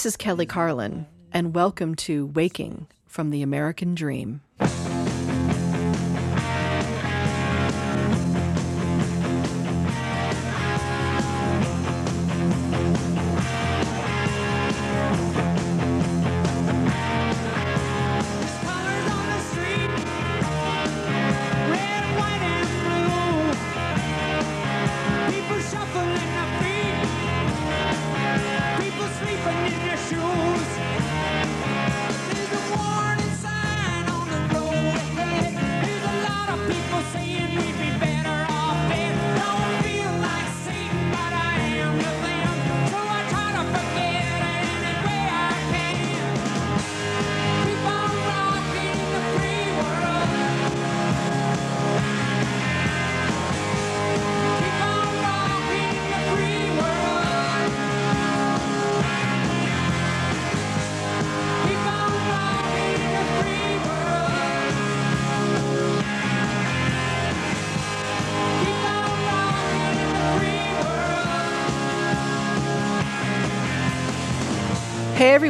This is Kelly Carlin, and welcome to Waking from the American Dream.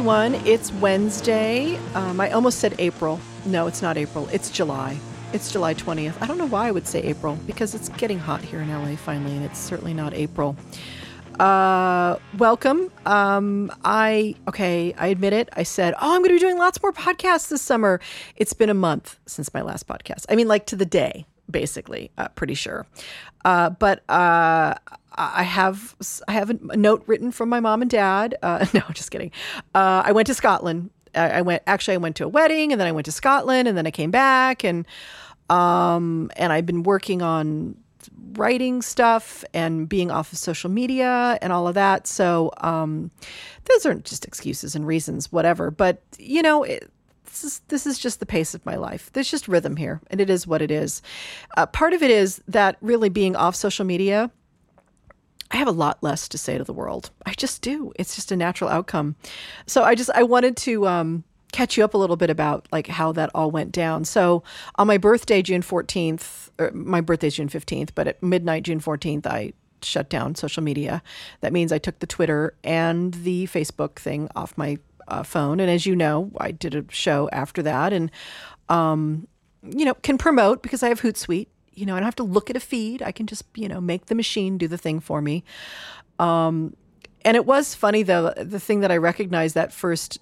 Everyone, it's Wednesday. Um, I almost said April. No, it's not April. It's July. It's July 20th. I don't know why I would say April because it's getting hot here in LA finally, and it's certainly not April. Uh, welcome. Um, I, okay, I admit it. I said, oh, I'm going to be doing lots more podcasts this summer. It's been a month since my last podcast. I mean, like to the day, basically, uh, pretty sure. Uh, but uh, I have I have a note written from my mom and dad. Uh, no, just kidding. Uh, I went to Scotland. I, I went actually I went to a wedding and then I went to Scotland and then I came back and um, and I've been working on writing stuff and being off of social media and all of that. So um, those aren't just excuses and reasons, whatever. But you know, it, this is this is just the pace of my life. There's just rhythm here, and it is what it is. Uh, part of it is that really being off social media. I have a lot less to say to the world. I just do. It's just a natural outcome. So I just I wanted to um, catch you up a little bit about like how that all went down. So on my birthday, June fourteenth, or my birthday's June fifteenth, but at midnight, June fourteenth, I shut down social media. That means I took the Twitter and the Facebook thing off my uh, phone. And as you know, I did a show after that, and um, you know can promote because I have Hootsuite. You know, I don't have to look at a feed. I can just you know make the machine do the thing for me. Um, and it was funny though. The thing that I recognized that first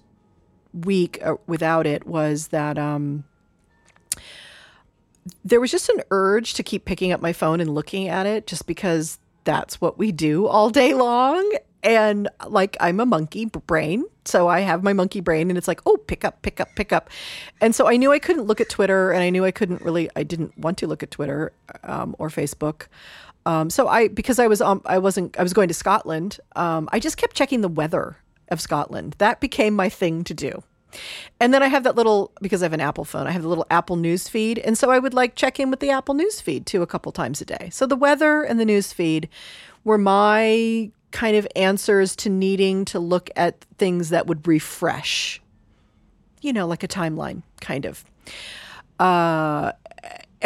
week uh, without it was that um, there was just an urge to keep picking up my phone and looking at it just because that's what we do all day long. And like I'm a monkey brain, so I have my monkey brain, and it's like, oh, pick up, pick up, pick up. And so I knew I couldn't look at Twitter, and I knew I couldn't really, I didn't want to look at Twitter um, or Facebook. Um, so I, because I was, um, I wasn't, I was going to Scotland. Um, I just kept checking the weather of Scotland. That became my thing to do. And then I have that little because I have an Apple phone. I have the little Apple News feed, and so I would like check in with the Apple News feed too a couple times a day. So the weather and the news feed were my kind of answers to needing to look at things that would refresh. You know, like a timeline kind of. Uh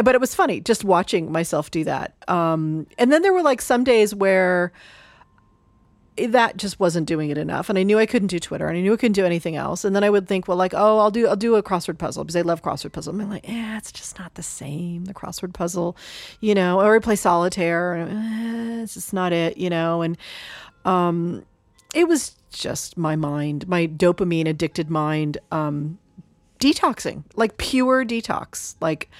but it was funny just watching myself do that. Um and then there were like some days where that just wasn't doing it enough and i knew i couldn't do twitter and i knew i couldn't do anything else and then i would think well like oh i'll do i'll do a crossword puzzle because i love crossword puzzle i'm like yeah it's just not the same the crossword puzzle you know or I play solitaire and, eh, it's just not it you know and um it was just my mind my dopamine addicted mind um detoxing like pure detox like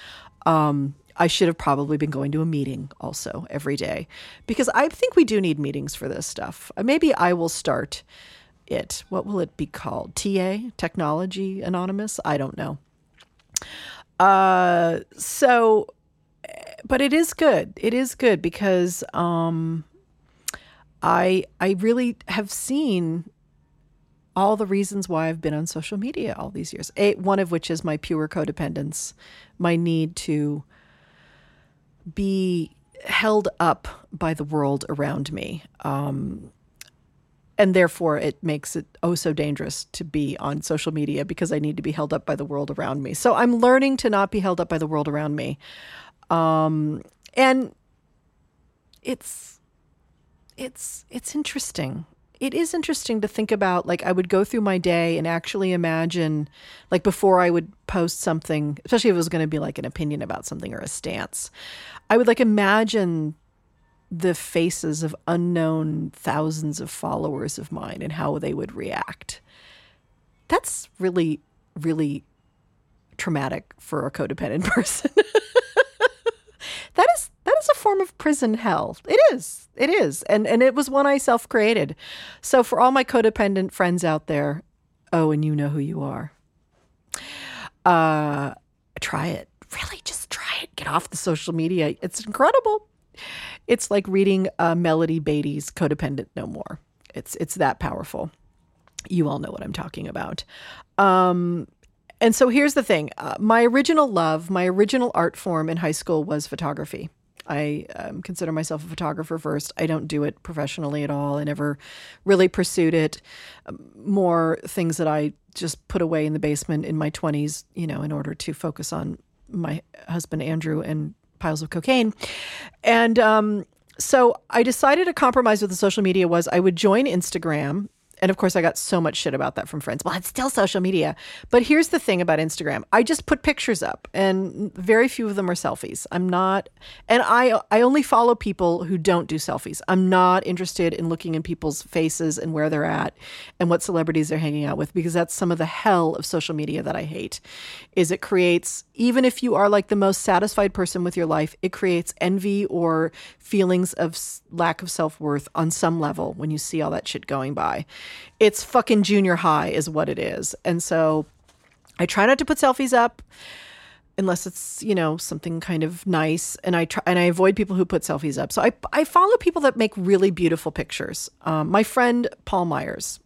um I should have probably been going to a meeting also every day because I think we do need meetings for this stuff. Uh, Maybe I will start it. What will it be called? TA, Technology Anonymous? I don't know. Uh, so, but it is good. It is good because um, I I really have seen all the reasons why I've been on social media all these years. A, one of which is my pure codependence, my need to be held up by the world around me. Um, and therefore, it makes it oh so dangerous to be on social media because I need to be held up by the world around me. So I'm learning to not be held up by the world around me. Um, and it's it's it's interesting. it is interesting to think about like I would go through my day and actually imagine like before I would post something, especially if it was going to be like an opinion about something or a stance. I would like imagine the faces of unknown thousands of followers of mine and how they would react. That's really really traumatic for a codependent person. That is that is a form of prison hell. It is. It is. And and it was one I self-created. So for all my codependent friends out there, oh, and you know who you are. Uh try it. Really just try it. Get off the social media. It's incredible. It's like reading uh, Melody Beattie's Codependent No More. It's it's that powerful. You all know what I'm talking about. Um, and so here's the thing uh, my original love, my original art form in high school was photography. I um, consider myself a photographer first. I don't do it professionally at all. I never really pursued it. Um, more things that I just put away in the basement in my 20s, you know, in order to focus on my husband, Andrew, and piles of cocaine. And um, so I decided a compromise with the social media was I would join Instagram and of course, I got so much shit about that from friends. Well, it's still social media. But here's the thing about Instagram I just put pictures up, and very few of them are selfies. I'm not, and I, I only follow people who don't do selfies. I'm not interested in looking in people's faces and where they're at and what celebrities they're hanging out with because that's some of the hell of social media that I hate. Is it creates, even if you are like the most satisfied person with your life, it creates envy or feelings of lack of self worth on some level when you see all that shit going by. It's fucking junior high, is what it is. And so I try not to put selfies up unless it's you know something kind of nice. And i try and i avoid people who put selfies up. So i, I follow people that make really beautiful pictures. Um, my friend paul myers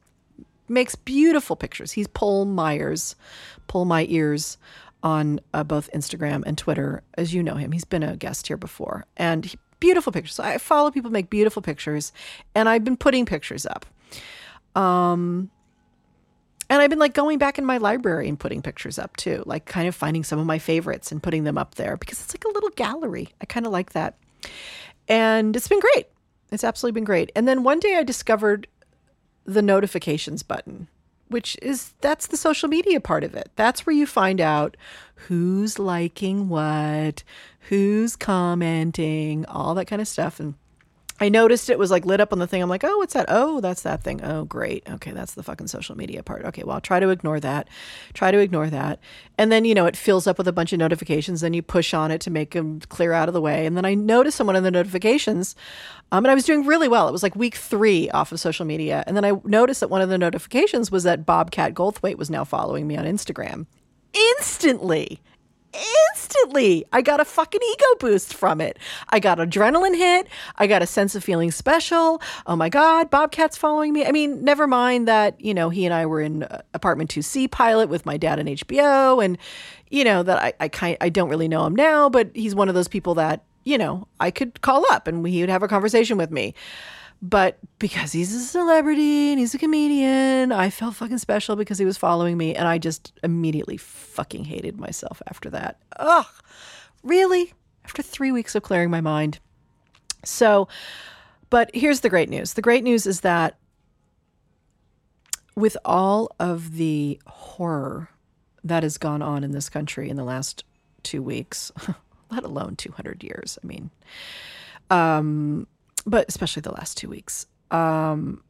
makes beautiful pictures. He's paul myers pull my ears on uh, both instagram and twitter. As you know him he's been a guest here before. And he, beautiful pictures. So i follow people make beautiful pictures and i've been putting pictures up um, and I've been like going back in my library and putting pictures up too, like kind of finding some of my favorites and putting them up there because it's like a little gallery. I kind of like that. And it's been great. It's absolutely been great. And then one day I discovered the notifications button, which is that's the social media part of it. That's where you find out who's liking what, who's commenting, all that kind of stuff. And I noticed it was like lit up on the thing. I'm like, oh, what's that? Oh, that's that thing. Oh, great. Okay, that's the fucking social media part. Okay, well, I'll try to ignore that. Try to ignore that. And then, you know, it fills up with a bunch of notifications. Then you push on it to make them clear out of the way. And then I noticed someone in the notifications, um, and I was doing really well. It was like week three off of social media. And then I noticed that one of the notifications was that Bobcat Goldthwait was now following me on Instagram. Instantly instantly I got a fucking ego boost from it. I got adrenaline hit. I got a sense of feeling special. Oh my God, Bobcat's following me. I mean, never mind that, you know, he and I were in uh, apartment 2C pilot with my dad and HBO and, you know, that I, I kind I don't really know him now, but he's one of those people that, you know, I could call up and he would have a conversation with me. But because he's a celebrity and he's a comedian, I felt fucking special because he was following me. And I just immediately fucking hated myself after that. Ugh, really? After three weeks of clearing my mind. So, but here's the great news the great news is that with all of the horror that has gone on in this country in the last two weeks, let alone 200 years, I mean, um, but especially the last two weeks. Um,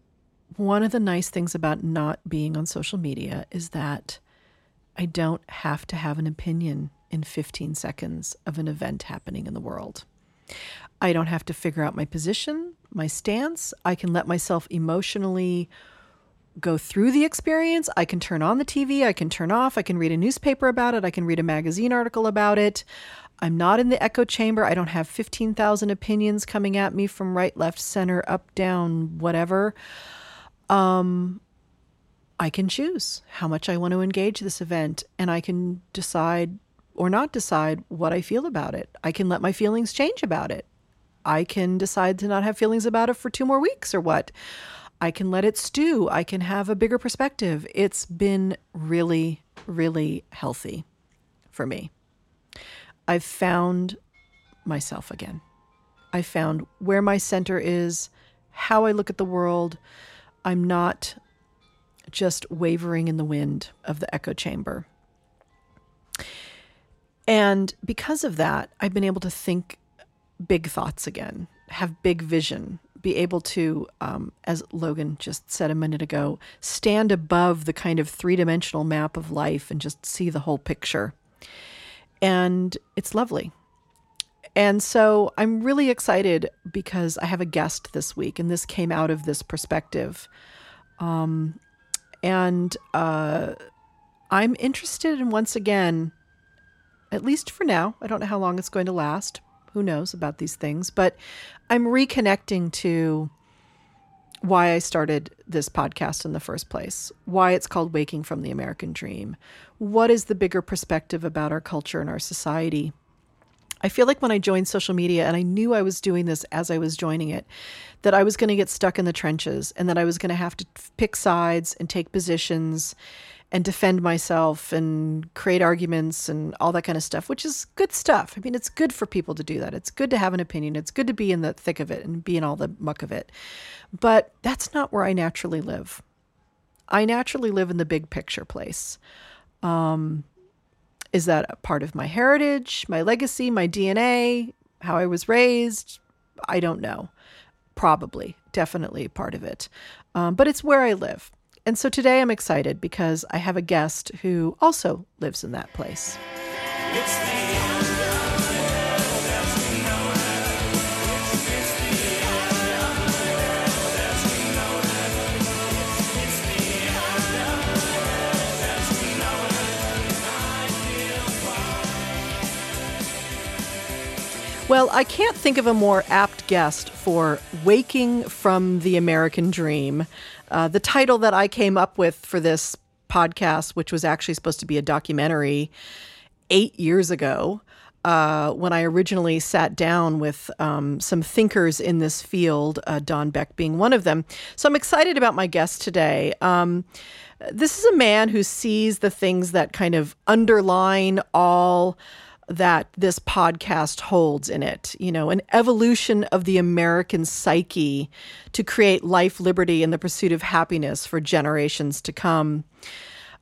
one of the nice things about not being on social media is that I don't have to have an opinion in 15 seconds of an event happening in the world. I don't have to figure out my position, my stance. I can let myself emotionally go through the experience. I can turn on the TV, I can turn off, I can read a newspaper about it, I can read a magazine article about it. I'm not in the echo chamber. I don't have 15,000 opinions coming at me from right, left, center, up, down, whatever. Um, I can choose how much I want to engage this event, and I can decide or not decide what I feel about it. I can let my feelings change about it. I can decide to not have feelings about it for two more weeks or what. I can let it stew. I can have a bigger perspective. It's been really, really healthy for me. I've found myself again. I found where my center is, how I look at the world. I'm not just wavering in the wind of the echo chamber. And because of that, I've been able to think big thoughts again, have big vision, be able to, um, as Logan just said a minute ago, stand above the kind of three dimensional map of life and just see the whole picture. And it's lovely. And so I'm really excited because I have a guest this week, and this came out of this perspective. Um, and uh, I'm interested in once again, at least for now, I don't know how long it's going to last. Who knows about these things? But I'm reconnecting to why I started this podcast in the first place, why it's called Waking from the American Dream. What is the bigger perspective about our culture and our society? I feel like when I joined social media, and I knew I was doing this as I was joining it, that I was going to get stuck in the trenches and that I was going to have to pick sides and take positions and defend myself and create arguments and all that kind of stuff, which is good stuff. I mean, it's good for people to do that. It's good to have an opinion. It's good to be in the thick of it and be in all the muck of it. But that's not where I naturally live. I naturally live in the big picture place. Um, is that a part of my heritage, my legacy, my DNA, how I was raised? I don't know. Probably, definitely part of it. Um, but it's where I live. And so today I'm excited because I have a guest who also lives in that place. Well, I can't think of a more apt guest for Waking from the American Dream. Uh, the title that I came up with for this podcast, which was actually supposed to be a documentary eight years ago, uh, when I originally sat down with um, some thinkers in this field, uh, Don Beck being one of them. So I'm excited about my guest today. Um, this is a man who sees the things that kind of underline all that this podcast holds in it. You know, an evolution of the American psyche to create life, liberty, and the pursuit of happiness for generations to come.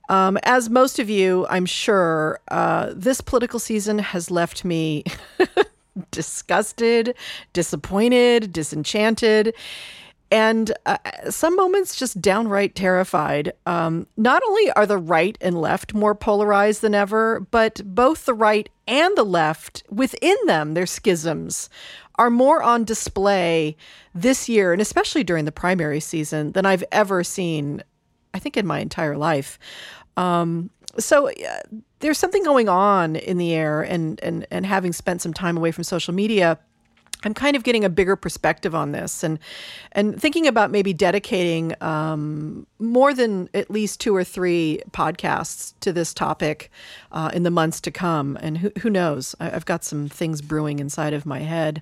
Um, as most of you, I'm sure, uh, this political season has left me disgusted, disappointed, disenchanted and uh, some moments just downright terrified. Um, not only are the right and left more polarized than ever, but both the right and the left within them, their schisms, are more on display this year, and especially during the primary season, than I've ever seen, I think, in my entire life. Um, so uh, there's something going on in the air, and and and having spent some time away from social media I'm kind of getting a bigger perspective on this and and thinking about maybe dedicating um, more than at least two or three podcasts to this topic uh, in the months to come. And who, who knows? I, have got some things brewing inside of my head.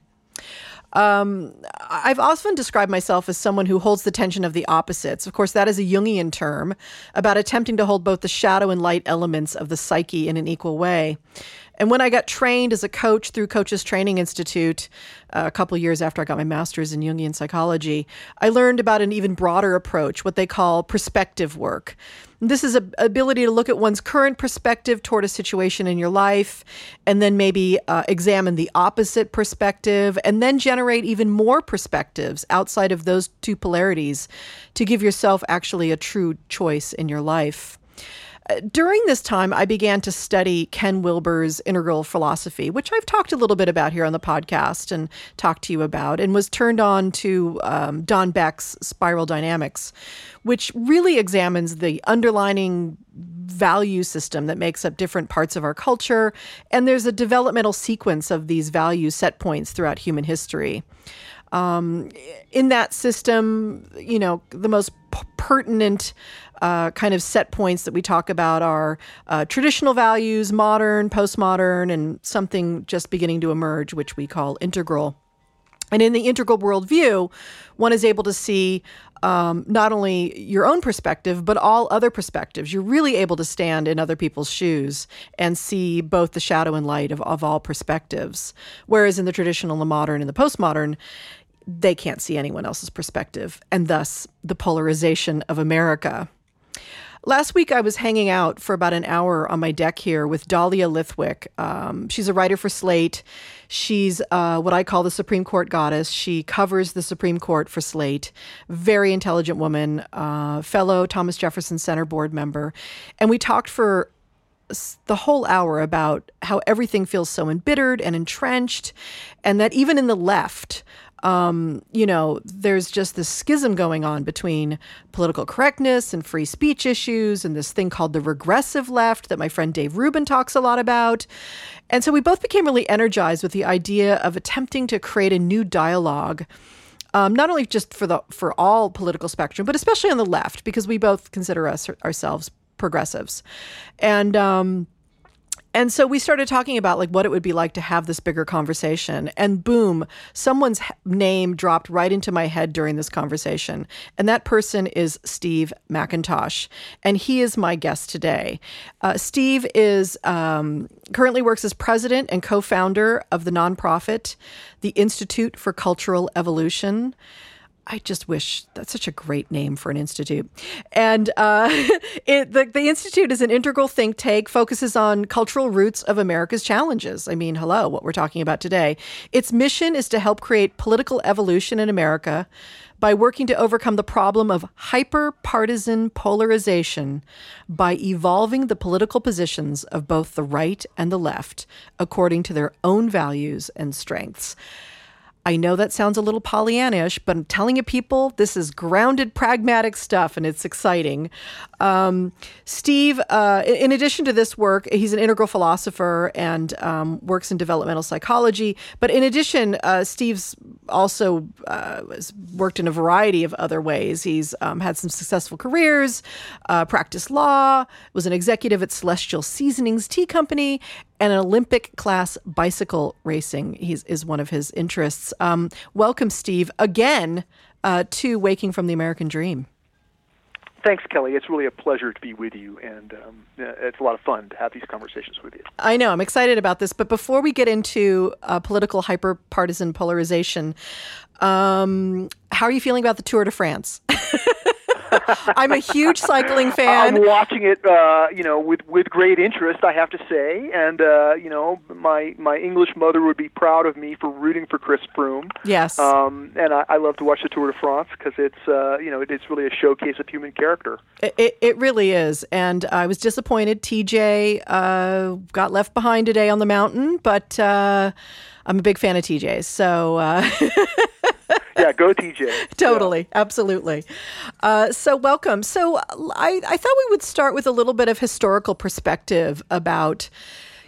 Um, I've often described myself as someone who holds the tension of the opposites. Of course, that is a Jungian term about attempting to hold both the shadow and light elements of the psyche in an equal way. And when I got trained as a coach through Coaches Training Institute, uh, a couple years after I got my master's in Jungian psychology, I learned about an even broader approach, what they call perspective work. This is a ability to look at one's current perspective toward a situation in your life, and then maybe uh, examine the opposite perspective, and then generate even more perspectives outside of those two polarities to give yourself actually a true choice in your life during this time, I began to study Ken Wilber's integral philosophy, which I've talked a little bit about here on the podcast and talked to you about, and was turned on to um, Don Beck's Spiral Dynamics, which really examines the underlining value system that makes up different parts of our culture. And there's a developmental sequence of these value set points throughout human history. Um, in that system, you know, the most p- pertinent uh, kind of set points that we talk about are uh, traditional values, modern, postmodern, and something just beginning to emerge, which we call integral. And in the integral worldview, one is able to see um, not only your own perspective, but all other perspectives. You're really able to stand in other people's shoes and see both the shadow and light of, of all perspectives. Whereas in the traditional, the modern, and the postmodern, they can't see anyone else's perspective, and thus the polarization of America. Last week, I was hanging out for about an hour on my deck here with Dahlia Lithwick. Um, she's a writer for Slate. She's uh, what I call the Supreme Court goddess. She covers the Supreme Court for Slate. Very intelligent woman, uh, fellow Thomas Jefferson Center board member. And we talked for the whole hour about how everything feels so embittered and entrenched, and that even in the left, um, you know, there's just this schism going on between political correctness and free speech issues and this thing called the regressive left that my friend Dave Rubin talks a lot about. And so we both became really energized with the idea of attempting to create a new dialogue. Um, not only just for the for all political spectrum, but especially on the left, because we both consider us ourselves progressives, and um, and so we started talking about like what it would be like to have this bigger conversation. And boom, someone's name dropped right into my head during this conversation. And that person is Steve McIntosh. And he is my guest today. Uh, Steve is um, currently works as president and co-founder of the nonprofit, the Institute for Cultural Evolution. I just wish that's such a great name for an institute. And uh, it, the, the institute is an integral think tank, focuses on cultural roots of America's challenges. I mean, hello, what we're talking about today. Its mission is to help create political evolution in America by working to overcome the problem of hyper partisan polarization by evolving the political positions of both the right and the left according to their own values and strengths. I know that sounds a little Pollyannish, but I'm telling you, people, this is grounded, pragmatic stuff, and it's exciting. Um, Steve, uh, in addition to this work, he's an integral philosopher and um, works in developmental psychology. But in addition, uh, Steve's also uh, worked in a variety of other ways. He's um, had some successful careers, uh, practiced law, was an executive at Celestial Seasonings Tea Company, and an Olympic class bicycle racing he's, is one of his interests. Um, welcome, Steve, again uh, to Waking from the American Dream. Thanks, Kelly. It's really a pleasure to be with you, and um, it's a lot of fun to have these conversations with you. I know, I'm excited about this. But before we get into uh, political hyper-partisan polarization, um, how are you feeling about the Tour de France? I'm a huge cycling fan. I'm watching it, uh, you know, with with great interest, I have to say, and uh, you know, my my English mother would be proud of me for rooting for Chris Froome. Yes. Um, and I, I love to watch the Tour de France because it's, uh, you know, it, it's really a showcase of human character. It, it, it really is. And I was disappointed. Tejay uh, got left behind today on the mountain, but uh, I'm a big fan of Tejay's. So uh, Yeah, go Tejay. totally, absolutely. Uh, so welcome. So I, I thought we would start with a little bit of historical perspective about,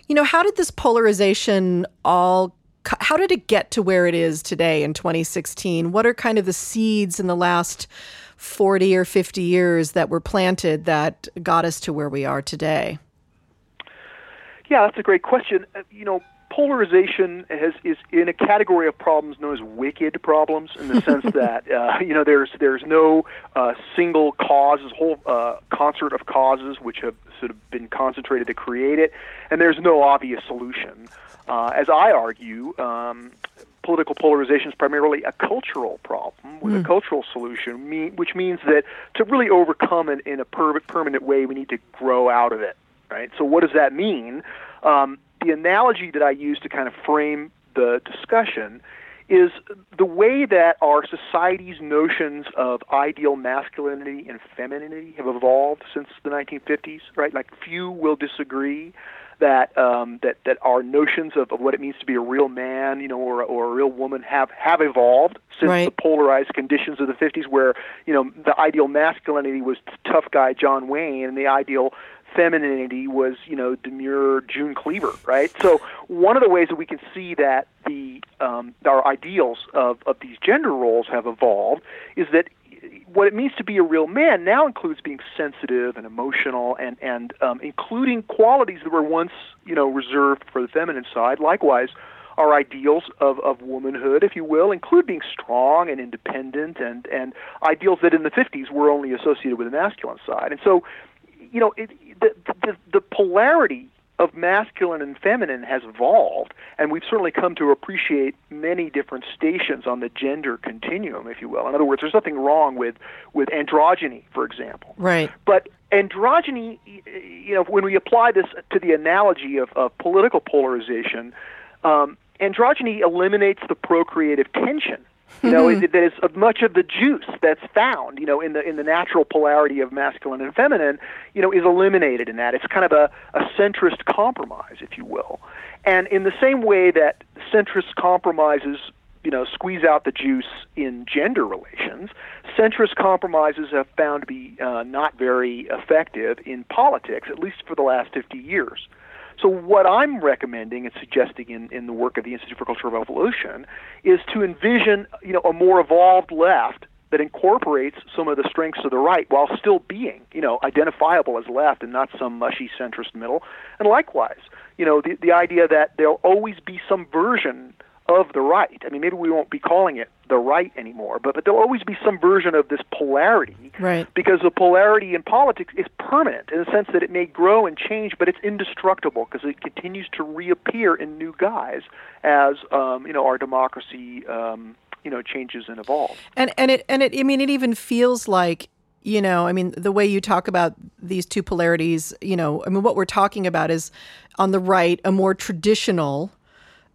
you know, how did this polarization all how did it get to where it is today in 2016? What are kind of the seeds in the last 40 or 50 years that were planted that got us to where we are today? Yeah, that's a great question. Uh, you know, polarization has is in a category of problems known as wicked problems, in the sense that uh, you know there's there's no uh, single cause, this whole uh, concert of causes which have sort of been concentrated to create it, and there's no obvious solution. Uh, as I argue, um, political polarization is primarily a cultural problem with a cultural solution, me- which means that to really overcome it in a per- permanent way, we need to grow out of it. Right. So, what does that mean? Um, the analogy that I use to kind of frame the discussion is the way that our society's notions of ideal masculinity and femininity have evolved since the 1950s, right? Like few will disagree that um, that that our notions of, of what it means to be a real man, you know, or or a real woman have have evolved since Right. the polarized conditions of the 50s, where you know the ideal masculinity was tough guy John Wayne, and the ideal femininity was, you know, demure June Cleaver, right? So one of the ways that we can see that the um, our ideals of, of these gender roles have evolved is that what it means to be a real man now includes being sensitive and emotional and and um, including qualities that were once you know reserved for the feminine side. Likewise, our ideals of, of womanhood, if you will, include being strong and independent and and ideals that in the 50s were only associated with the masculine side. And so, you know, it, the, the the polarity of masculine and feminine has evolved, and we've certainly come to appreciate many different stations on the gender continuum, if you will. In other words, there's nothing wrong with with androgyny, for example. Right. But androgyny, you know, when we apply this to the analogy of, of political polarization, um, androgyny eliminates the procreative tension. You know, it, that is of much of the juice that's found, you know, in the in the natural polarity of masculine and feminine, you know, is eliminated in that. It's kind of a, a centrist compromise, if you will. And in the same way that centrist compromises you know, squeeze out the juice in gender relations. Centrist compromises have found to be uh, not very effective in politics, at least for the last 50 years. So, what I'm recommending and suggesting in, in the work of the Institute for Cultural Evolution is to envision, you know, a more evolved left that incorporates some of the strengths of the right while still being, you know, identifiable as left and not some mushy centrist middle. And likewise, you know, the, the idea that there'll always be some version of the right. I mean, maybe we won't be calling it the right anymore, but, but there'll always be some version of this polarity. Right. Because the polarity in politics is permanent in the sense that it may grow and change, but it's indestructible because it continues to reappear in new guise as, um, you know, our democracy, um, you know, changes and evolves. And and it and it I mean it even feels like you know I mean the way you talk about these two polarities you know I mean what we're talking about is on the right a more traditional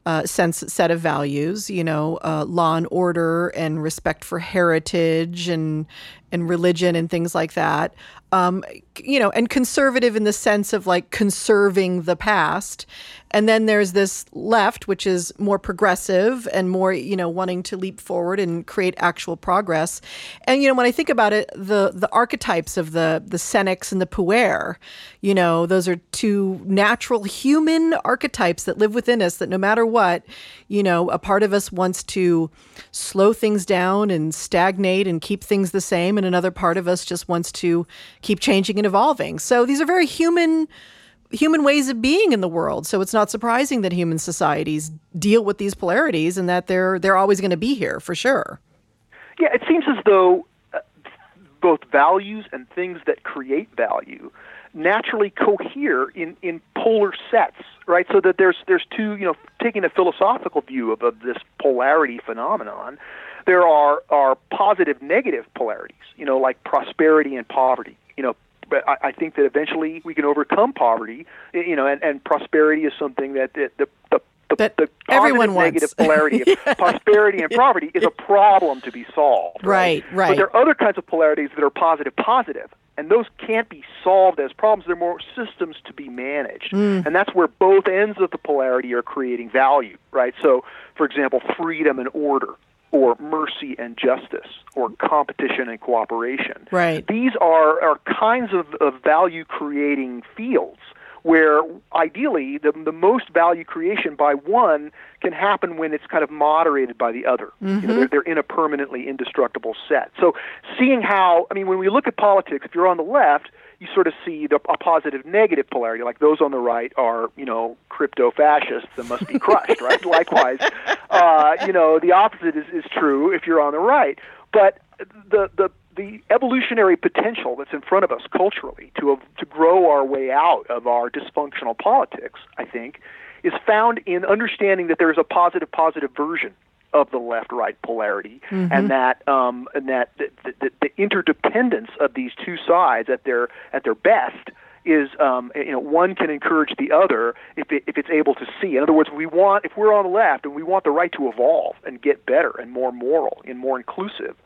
uh, sense set of values you know uh, law and order and respect for heritage and and religion and things like that. Um, you know and conservative in the sense of like conserving the past. And then there's this left which is more progressive and more you know wanting to leap forward and create actual progress. And you know when i think about it the the archetypes of the the senex and the puer you know those are two natural human archetypes that live within us that no matter what you know a part of us wants to slow things down and stagnate and keep things the same. And another part of us just wants to keep changing and evolving so these are very human human ways of being in the world. So it's not surprising that human societies deal with these polarities and that they're they're always going to be here for sure. Yeah, it seems as though uh, both values and things that create value naturally cohere in, in polar sets, right? So that there's there's two, you know, taking a philosophical view of, of this polarity phenomenon, there are are positive negative polarities, you know, like prosperity and poverty. You know, but I, I think that eventually we can overcome poverty, you know, and, and prosperity is something that the the, the the, That the everyone wants. negative polarity of prosperity and poverty is a problem to be solved. Right, right. But there are other kinds of polarities that are positive positive, and those can't be solved as problems. They're more systems to be managed, mm. and that's where both ends of the polarity are creating value. Right. So, for example, freedom and order. Or mercy and justice, or competition and cooperation. Right. These are, are kinds of, of value creating fields where ideally the, the most value creation by one can happen when it's kind of moderated by the other. You know, mm-hmm. they're, they're in a permanently indestructible set. So seeing how, I mean, when we look at politics, if you're on the left, you sort of see the, a positive negative polarity. Like those on the right are, you know, crypto fascists and must be crushed, right? Likewise, uh, you know, the opposite is, is true if you're on the right. But the, the, the evolutionary potential that's in front of us culturally to, to grow our way out of our dysfunctional politics, I think, is found in understanding that there is a positive, positive version of the left-right polarity, and that um, and that the, the, the interdependence of these two sides at their at their best is um, you know one can encourage the other if it, if it's able to see. In other words, we want if we're on the left and we want the right to evolve and get better and more moral and more inclusive.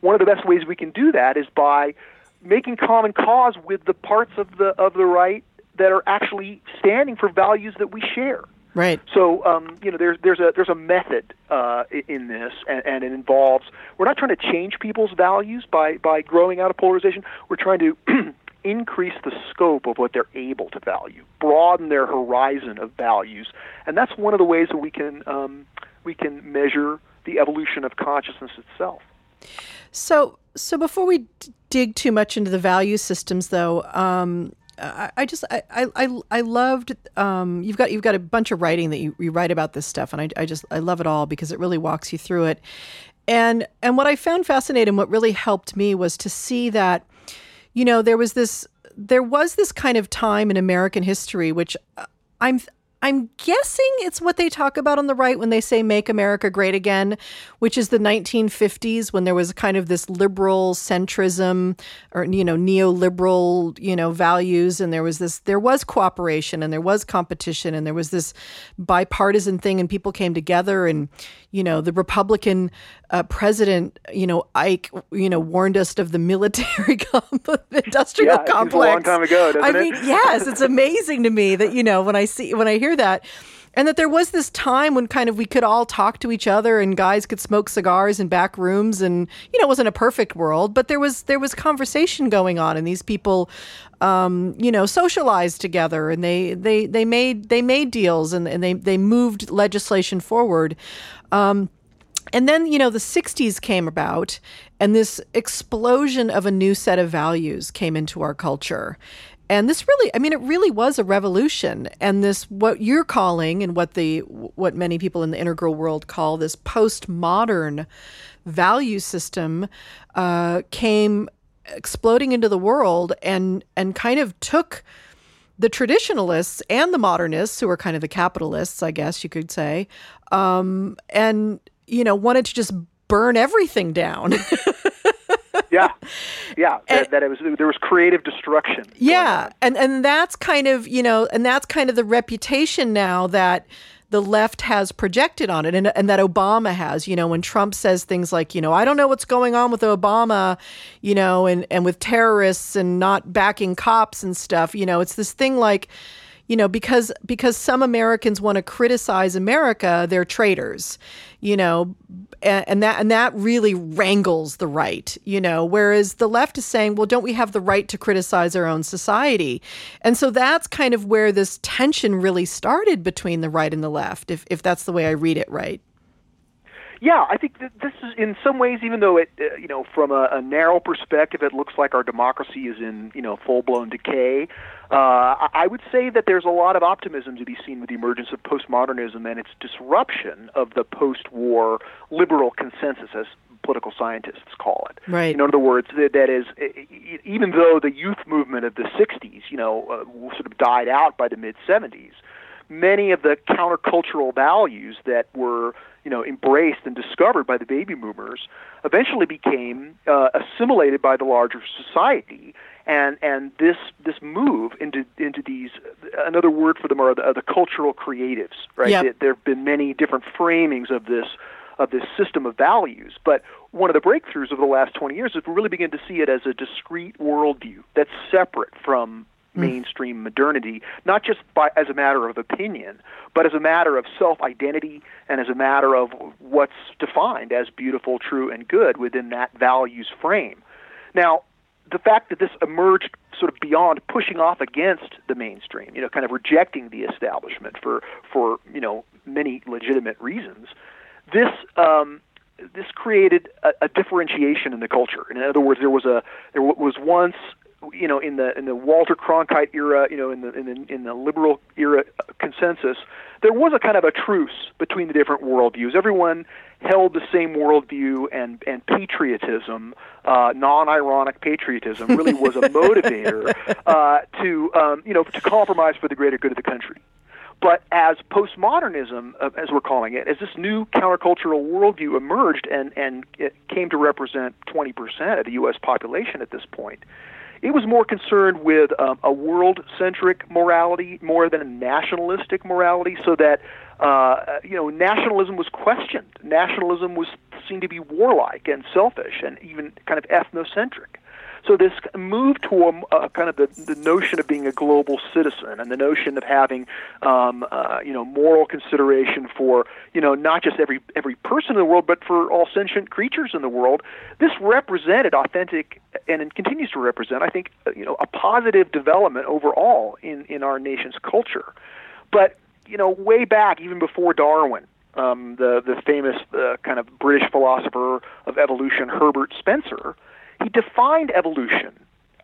One of the best ways we can do that is by making common cause with the parts of the of the right that are actually standing for values that we share. Right. So um, you know, there's there's a there's a method uh, in this, and, and it involves. We're not trying to change people's values by by growing out of polarization. We're trying to increase the scope of what they're able to value, broaden their horizon of values, and that's one of the ways that we can um, we can measure the evolution of consciousness itself. So so before we d- dig too much into the value systems, though, um, I, I just I, I I- loved um, you've got you've got a bunch of writing that you, you write about this stuff, and I, I just I love it all because it really walks you through it. And and what I found fascinating, what really helped me was to see that, you know, there was this there was this kind of time in American history which uh, I'm I'm guessing it's what they talk about on the right when they say make America great again, which is the 1950s when there was kind of this liberal centrism or you know neoliberal, you know, values. And there was this there was cooperation and there was competition and there was this bipartisan thing and people came together and you know, the Republican uh, president, you know, Ike, you know, warned us of the military complex, industrial Yeah, it seems a complex. long time ago, doesn't I it? mean, yes, it's amazing to me that you know when I see when I hear that. And that there was this time when kind of we could all talk to each other and guys could smoke cigars in back rooms and you know it wasn't a perfect world but there was there was conversation going on and these people um, you know socialized together and they they they made they made deals and, and they they moved legislation forward um, and then, you know, the 60s came about, and this explosion of a new set of values came into our culture. And this really, I mean, it really was a revolution. And this, what you're calling, and what the, what many people in the integral world call this postmodern value system, uh, came exploding into the world and and kind of took the traditionalists and the modernists, who are kind of the capitalists, I guess you could say, um, and you know wanted to just burn everything down. yeah, yeah. That, that it was there was creative destruction. yeah, and and that's kind of you know, and that's kind of the reputation now that the left has projected on it and, and that Obama has, you know, when Trump says things like, you know, I don't know what's going on with Obama, you know, and, and with terrorists and not backing cops and stuff, you know, it's this thing like, you know, because because some Americans want to criticize America, they're traitors, you know, and, that and that really wrangles the right, you know. Whereas the left is saying, well, don't we have the right to criticize our own society? And so that's kind of where this tension really started between the right and the left, if if that's the way I read it, right? Yeah, I think that this is in some ways, even though it, uh, you know, from a, a narrow perspective, it looks like our democracy is in, you know, full-blown decay. Uh, I would say that there's a lot of optimism to be seen with the emergence of postmodernism and its disruption of the post-war liberal consensus, as political scientists call it. Right. In other words, that, that is, even though the youth movement of the '60s, you know, uh, sort of died out by the mid '70s, many of the countercultural values that were you know embraced and discovered by the baby boomers eventually became uh, assimilated by the larger society and and this this move into into these another word for them are the, are the cultural creatives right Yep. There- there have been many different framings of this of this system of values but one of the breakthroughs of the last 20 years is we really begin to see it as a discrete worldview that's separate from mm. mainstream modernity, not just by, as a matter of opinion, but as a matter of self identity and as a matter of what's defined as beautiful, true, and good within that values frame. Now, the fact that this emerged sort of beyond pushing off against the mainstream, you know, kind of rejecting the establishment for for you know many legitimate reasons, this um, this created a, a differentiation in the culture. In other words, there was a there was once you know in the in the Walter Cronkite era, you know in the in the in the liberal era consensus, there was a kind of a truce between the different worldviews. Everyone held the same worldview, and and patriotism, uh, non-ironic patriotism, really was a motivator uh, to um, you know to compromise for the greater good of the country. But as postmodernism, uh, as we're calling it, as this new countercultural worldview emerged and, and it came to represent 20% of the U.S. population at this point, it was more concerned with um, a world centric morality more than a nationalistic morality, so that uh, you know nationalism was questioned. Nationalism was seen to be warlike and selfish and even kind of ethnocentric. So this move to a, a kind of the, the notion of being a global citizen and the notion of having, um, uh, you know, moral consideration for, you know, not just every every person in the world, but for all sentient creatures in the world. This represented authentic, and it continues to represent, I think, uh, you know, a positive development overall in in our nation's culture. But you know, way back, even before Darwin, um, the the famous uh, kind of British philosopher of evolution, Herbert Spencer, he defined evolution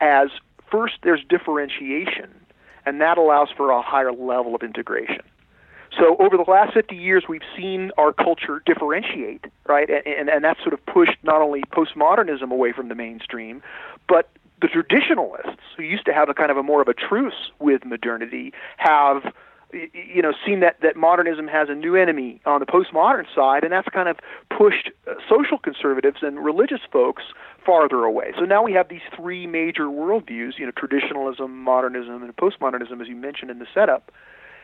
as first there's differentiation, and that allows for a higher level of integration. So over the last 50 years, we've seen our culture differentiate, right? And, and, and that's sort of pushed not only postmodernism away from the mainstream, but the traditionalists who used to have a kind of a more of a truce with modernity have you know, seen that, that modernism has a new enemy on the postmodern side, and that's kind of pushed uh, social conservatives and religious folks farther away. So now we have these three major worldviews, you know, traditionalism, modernism, and postmodernism, as you mentioned in the setup.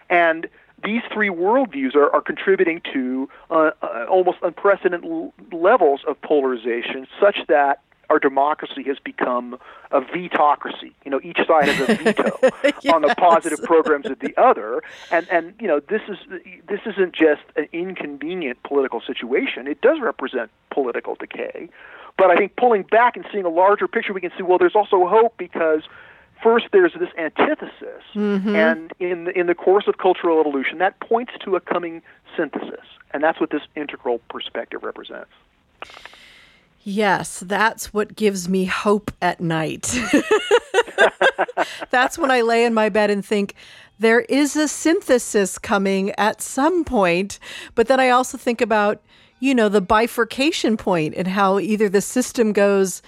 And these three worldviews are, are contributing to uh, uh, almost unprecedented l- levels of polarization, such that our democracy has become a vetocracy. You know, each side has a veto on the positive programs of the other, and and you know this is this isn't just an inconvenient political situation. It does represent political decay, but I think pulling back and seeing a larger picture, we can see well, there's also hope because first there's this antithesis, mm-hmm. and in the, in the course of cultural evolution, that points to a coming synthesis, and that's what this integral perspective represents. Yes, that's what gives me hope at night. that's when I lay in my bed and think there is a synthesis coming at some point. But then I also think about, you know, the bifurcation point and how either the system goes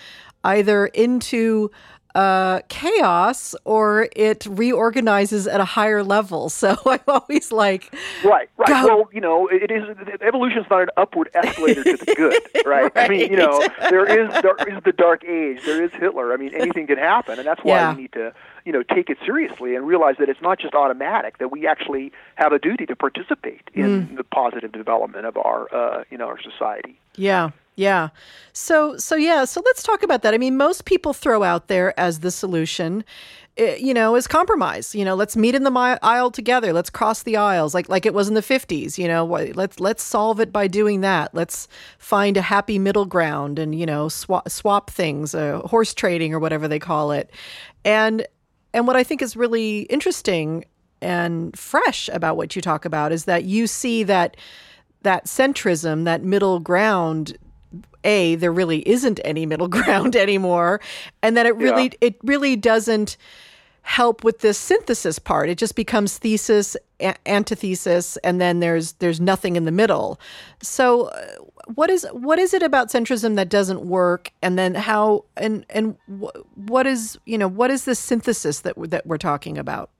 either into uh, chaos or it reorganizes at a higher level. So I'm always like, Right, right. Go. Well, you know, it is evolution is not an upward escalator to the good, right? I mean, you know, there is there is the dark age, there is Hitler. I mean, anything can happen, and that's why Yeah. we need to, you know, take it seriously and realize that it's not just automatic. That we actually have a duty to participate in Mm. the positive development of our, uh, you know, our society. Yeah. Yeah. So so yeah, so let's talk about that. I mean, most people throw out there as the solution eh, you know, is compromise. You know, let's meet in the aisle together. Let's cross the aisles like like it was in the 50s, you know. Let's let's solve it by doing that. Let's find a happy middle ground and, you know, swap swap things, uh, horse trading or whatever they call it. And and what I think is really interesting and fresh about what you talk about is that you see that that centrism, that middle ground, a there really isn't any middle ground anymore, and that it really Yeah. it really doesn't help with this synthesis part. It just becomes thesis, a- antithesis, and then there's there's nothing in the middle. So, uh, what is what is it about centrism that doesn't work? And then how and and wh- what is you know what is the synthesis that we're- that we're talking about?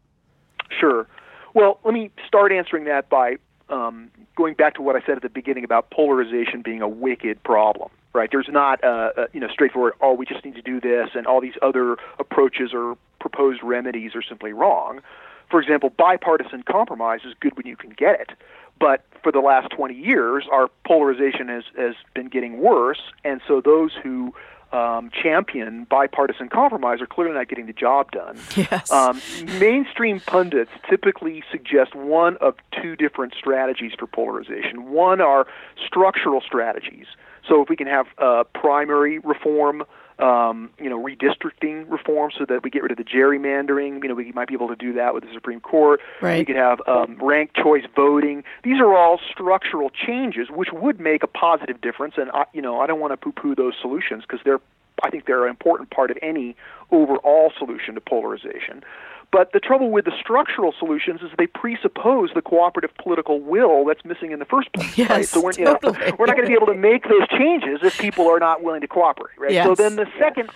Sure. Well, let me start answering that by um, going back to what I said at the beginning about polarization being a wicked problem. Right? There's not a, a you know straightforward. Oh, we just need to do this, and all these other approaches or proposed remedies are simply wrong. For example, bipartisan compromise is good when you can get it, but for the last 20 years, our polarization has has been getting worse, and so those who um, champion bipartisan compromise are clearly not getting the job done. Yes. Um, mainstream pundits typically suggest one of two different strategies for polarization. One are structural strategies. So if we can have uh, primary reform, um, you know, redistricting reform, so that we get rid of the gerrymandering. You know, we might be able to do that with the Supreme Court. Right. We could have um, ranked choice voting. These are all structural changes, which would make a positive difference. And I, you know, I don't want to poo-poo those solutions because they're I think they're an important part of any overall solution to polarization. But the trouble with the structural solutions is they presuppose the cooperative political will that's missing in the first place. right? So we're, you know, we're not going to be able to make those changes if people are not willing to cooperate. Right. So then the second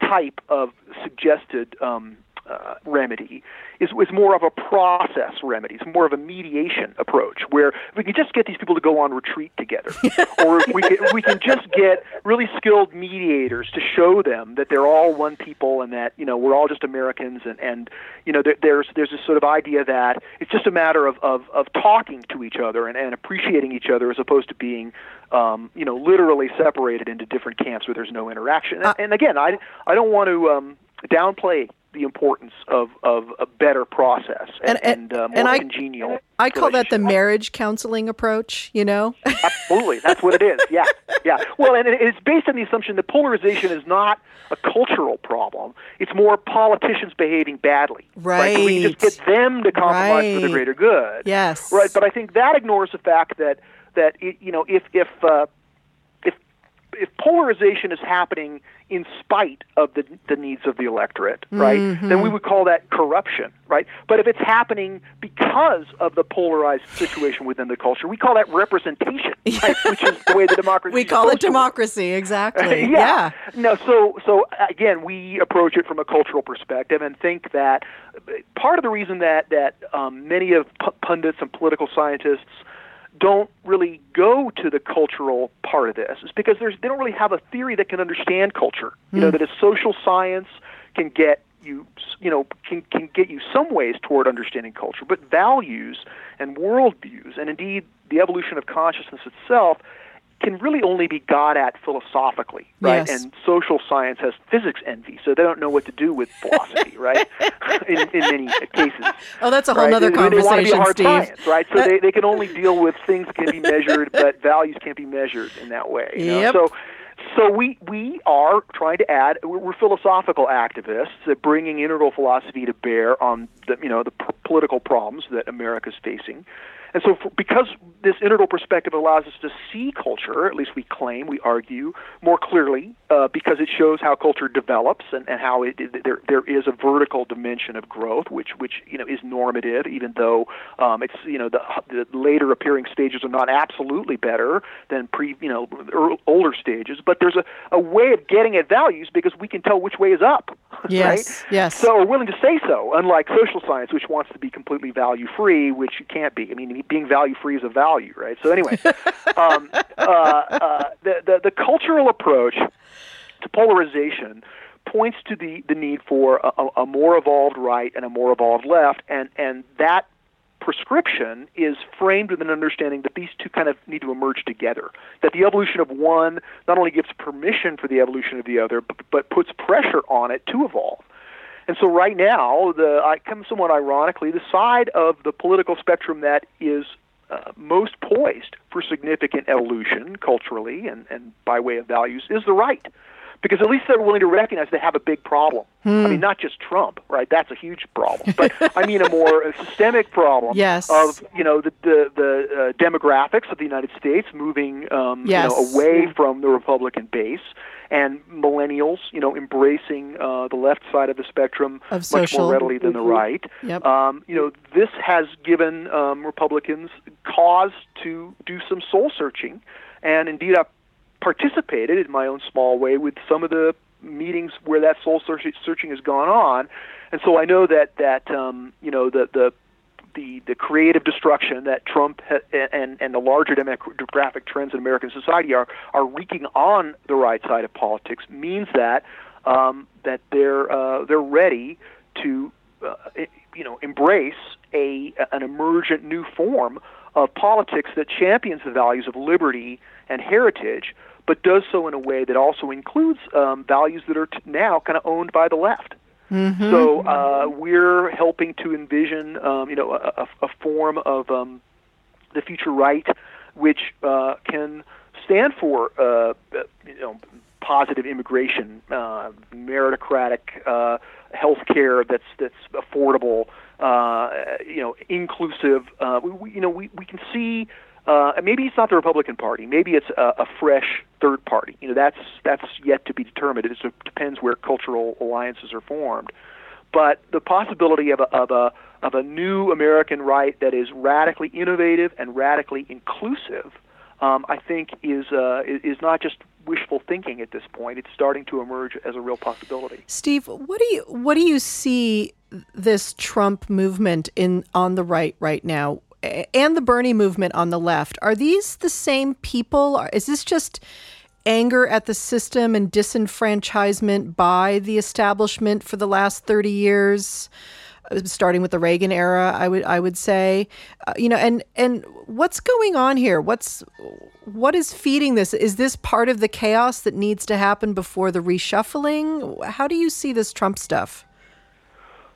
type of suggested um, uh, remedy is, is more of a process remedy. It's more of a mediation approach where we can just get these people to go on retreat together, or if we can, we can just get really skilled mediators to show them that they're all one people and that you know we're all just Americans and and you know there, there's there's this sort of idea that it's just a matter of of, of talking to each other and, and appreciating each other as opposed to being um, you know literally separated into different camps where there's no interaction. And, and again, I I don't want to um, downplay the importance of, of a better process and, And- and, uh, more and I- congenial. I call that the marriage counseling approach. You know. Absolutely, that's what it is. Yeah, yeah. Well, and it's based on the assumption that polarization is not a cultural problem. It's more politicians behaving badly. Right. we just get them to compromise for the greater good. Yes. Right. But I think that ignores the fact that that it, you know if if uh, if polarization is happening in spite of the the needs of the electorate, right? Then we would call that corruption, right? But if it's happening because of the polarized situation within the culture, we call that representation, right? Which is the way the democracy. We is call it supposed to work. democracy, exactly. yeah. No, so so again, we approach it from a cultural perspective and think that part of the reason that that um, many of p- pundits and political scientists don't really go to the cultural part of this. Is because there's they don't really have a theory that can understand culture. You know hmm. that a social science can get you you know can can get you some ways toward understanding culture, but values and worldviews and indeed the evolution of consciousness itself can really only be got at philosophically, right? Yes. And social science has physics envy, so they don't know what to do with philosophy, right? in, in many cases. Oh, that's a whole right? nother They- they want to be hard Steve. science, right? So they, they can only deal with things that can be measured, but values can't be measured in that way. You know? Yep. So, so we we are trying to add. We're, we're philosophical activists, uh, bringing integral philosophy to bear on the you know the p- political problems that America's facing. And so, for, because this integral perspective allows us to see culture, at least we claim, we argue, more clearly, uh, because it shows how culture develops and, and how it, there there is a vertical dimension of growth, which which you know is normative, even though um, it's you know the, the later appearing stages are not absolutely better than pre you know older stages, but there's a, a way of getting at values because we can tell which way is up. Yes, right? yes. So we're willing to say so, unlike social science, which wants to be completely value free, which you can't be. I mean, being value free is a value, right? So anyway, um, uh, uh, the, the the cultural approach to polarization points to the, the need for a, a- a more evolved right and a more evolved left, and, and that prescription is framed with an understanding that these two kind of need to emerge together. That the evolution of one not only gives permission for the evolution of the other, but, but puts pressure on it to evolve. And so right now, the I come somewhat ironically, the side of the political spectrum that is uh, most poised for significant evolution culturally and, and by way of values is the right. Because at least they're willing to recognize they have a big problem. I mean, not just Trump, right? That's a huge problem. But I mean a more systemic problem Yes. of, you know, the, the, the uh, demographics of the United States moving um, Yes. you know, away from the Republican base and millennials, you know, embracing uh, the left side of the spectrum Of much more readily than the right. Yep. Um, you know, this has given um, Republicans cause to do some soul searching, and indeed, I've participated in my own small way with some of the meetings where that soul search- searching has gone on, and so I know that that um, you know the the the, the creative destruction that Trump ha- and and the larger demographic trends in American society are are wreaking on the right side of politics means that um, that they're uh, they're ready to uh, you know embrace a an emergent new form of politics that champions the values of liberty and heritage, but does so in a way that also includes um, values that are t- now kind of owned by the left. So uh, we're helping to envision, um, you know, a, a, a form of um, the future right, which uh, can stand for, uh, you know, positive immigration, uh, meritocratic uh, health care that's that's affordable, uh, you know, inclusive. Uh, we, we, you know, we, we can see. Uh, maybe it's not the Republican Party. Maybe it's a, a fresh third party. You know, that's that's yet to be determined. It depends where cultural alliances are formed. But the possibility of a, of a of a new American right that is radically innovative and radically inclusive, um, I think, is uh, is not just wishful thinking at this point. It's starting to emerge as a real possibility. Steve, what do you what do you see this Trump movement in on the right right now and the Bernie movement on the left? Are these the same people? Is this just anger at the system and disenfranchisement by the establishment for the last 30 years? uh, starting with the Reagan era, I would I would say, uh, you know, and and what's going on here? What's what is feeding this? Is this part of the chaos that needs to happen before the reshuffling? How do you see this Trump stuff?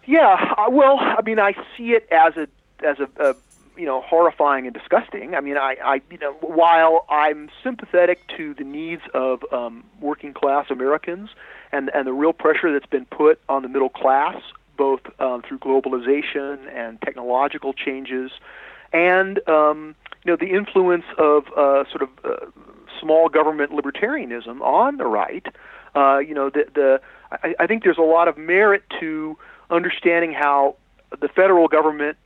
Yeah, uh, well, I mean, I see it as a as a, a you know horrifying and disgusting. I mean, I, I you know while I'm sympathetic to the needs of um, working class Americans and and the real pressure that's been put on the middle class, both um, through globalization and technological changes, and um, you know the influence of uh, sort of uh, small government libertarianism on the right. Uh, you know, the, the I, I think there's a lot of merit to understanding how the federal government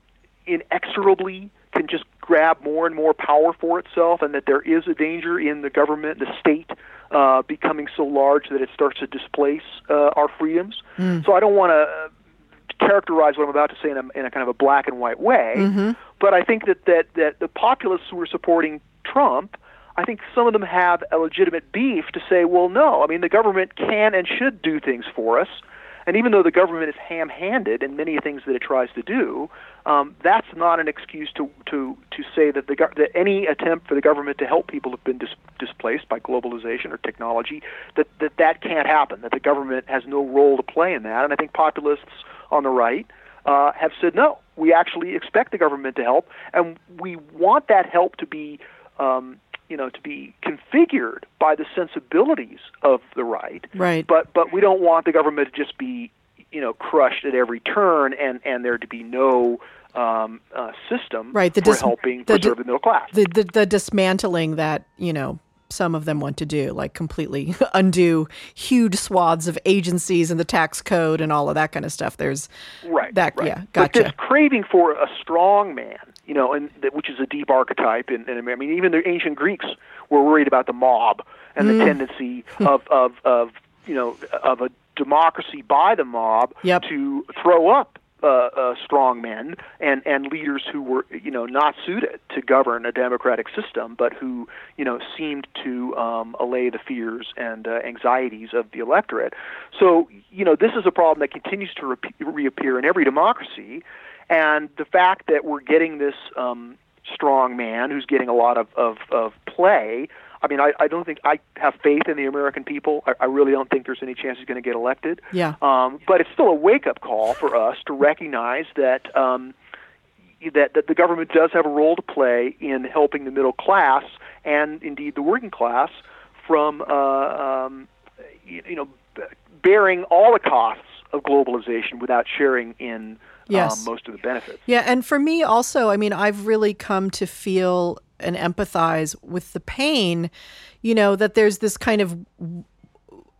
inexorably can just grab more and more power for itself, and that there is a danger in the government, the state, uh, becoming so large that it starts to displace uh, our freedoms. So I don't want to characterize what I'm about to say in a, in a kind of a black and white way, but I think that, that, that the populists who are supporting Trump, I think some of them have a legitimate beef to say, well, no, I mean, the government can and should do things for us. And even though the government is ham-handed in many things that it tries to do, um, that's not an excuse to to to say that the that any attempt for the government to help people have been dis- displaced by globalization or technology. That that that can't happen. That the government has no role to play in that. And I think populists on the right uh, have said no. We actually expect the government to help, and we want that help to be. Um, you know, to be configured by the sensibilities of the right, Right. but but we don't want the government to just be you know crushed at every turn and and there to be no um, uh, system Right, the for dis- helping the preserve di- the middle class. the, the the dismantling that you know some of them want to do like completely undo huge swaths of agencies and the tax code and all of that kind of stuff there's right. that right. yeah But gotcha this craving for a strong man, you know, and which is a deep archetype, and, and I mean even the ancient Greeks were worried about the mob and Mm. the tendency of of of you know of a democracy by the mob Yep. to throw up uh, uh, strong men and and leaders who were you know not suited to govern a democratic system, but who you know seemed to um, allay the fears and uh, anxieties of the electorate. So you know this is a problem that continues to repe- reappear in every democracy, and the fact that we're getting this um, strong man who's getting a lot of of, of play. I mean, I, I don't think I have faith in the American people. I, I really don't think there's any chance he's going to get elected. Yeah. Um, but it's still a wake-up call for us to recognize that um, that that the government does have a role to play in helping the middle class and indeed the working class from uh, um, you, you know b- bearing all the costs of globalization without sharing in Yes. um, most of the benefits. Yeah, and for me also, I mean, I've really come to feel and empathize with the pain, you know, that there's this kind of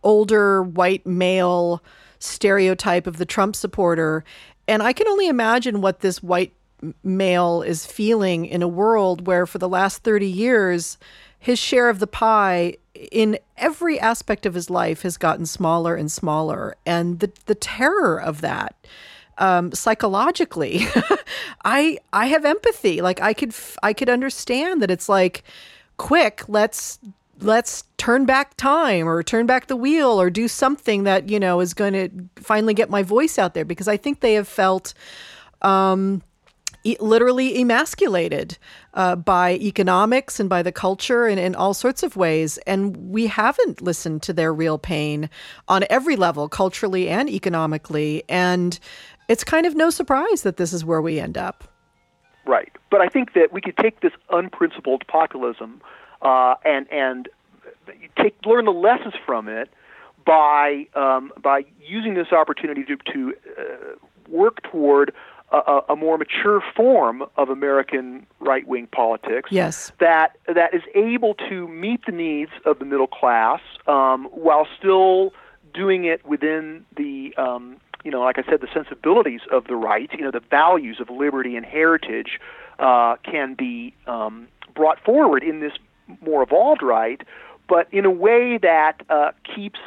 older white male stereotype of the Trump supporter. And I can only imagine what this white male is feeling in a world where for the last 30 years, his share of the pie in every aspect of his life has gotten smaller and smaller. And the, the terror of that um, psychologically, I I have empathy. Like I could I could understand that it's like, quick, let's let's turn back time or turn back the wheel or do something that you know is going to finally get my voice out there because I think they have felt e- literally emasculated uh, by economics and by the culture and in all sorts of ways. And we haven't listened to their real pain on every level, culturally and economically. And it's kind of no surprise that this is where we end up. Right. But I think that we could take this unprincipled populism uh, and and take learn the lessons from it by um, by using this opportunity to to uh, work toward a, a- more mature form of American right wing politics Yes. that that is able to meet the needs of the middle class um, while still doing it within the um, you know, like I said, the sensibilities of the right, you know, the values of liberty and heritage uh, can be um, brought forward in this more evolved right, but in a way that uh, keeps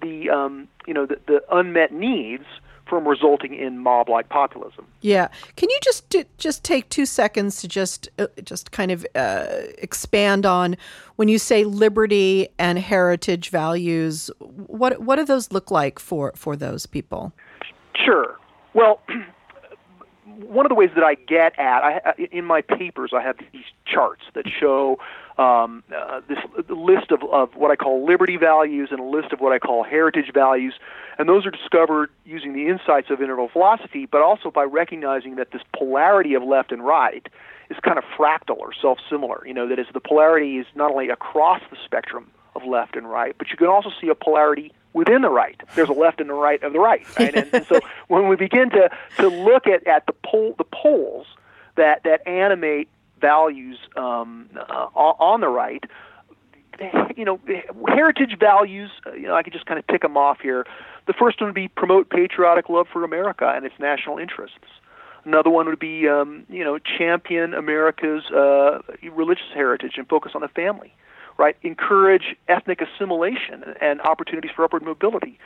the um, you know the, the unmet needs from resulting in mob-like populism. Yeah. Can you just just take two seconds to just uh, just kind of uh, expand on when you say liberty and heritage values? What what do those look like for for those people? Sure. Well, one of the ways that I get at I, I- in my papers, I have these charts that show um, uh, this list of, of what I call liberty values and a list of what I call heritage values, and those are discovered using the insights of integral philosophy, but also by recognizing that this polarity of left and right is kind of fractal or self-similar. You know, that is the polarity is not only across the spectrum of left and right, but you can also see a polarity within the right. There's a left and a right of the right, right? and, and so when we begin to, to look at, at the pole the poles that that animate values um, uh, on the right, you know, heritage values. uh, You know, I could just kind of tick them off here. The first one would be promote patriotic love for America and its national interests. Another one would be, um, you know, champion America's uh, religious heritage and focus on the family, right? Encourage ethnic assimilation and opportunities for upward mobility.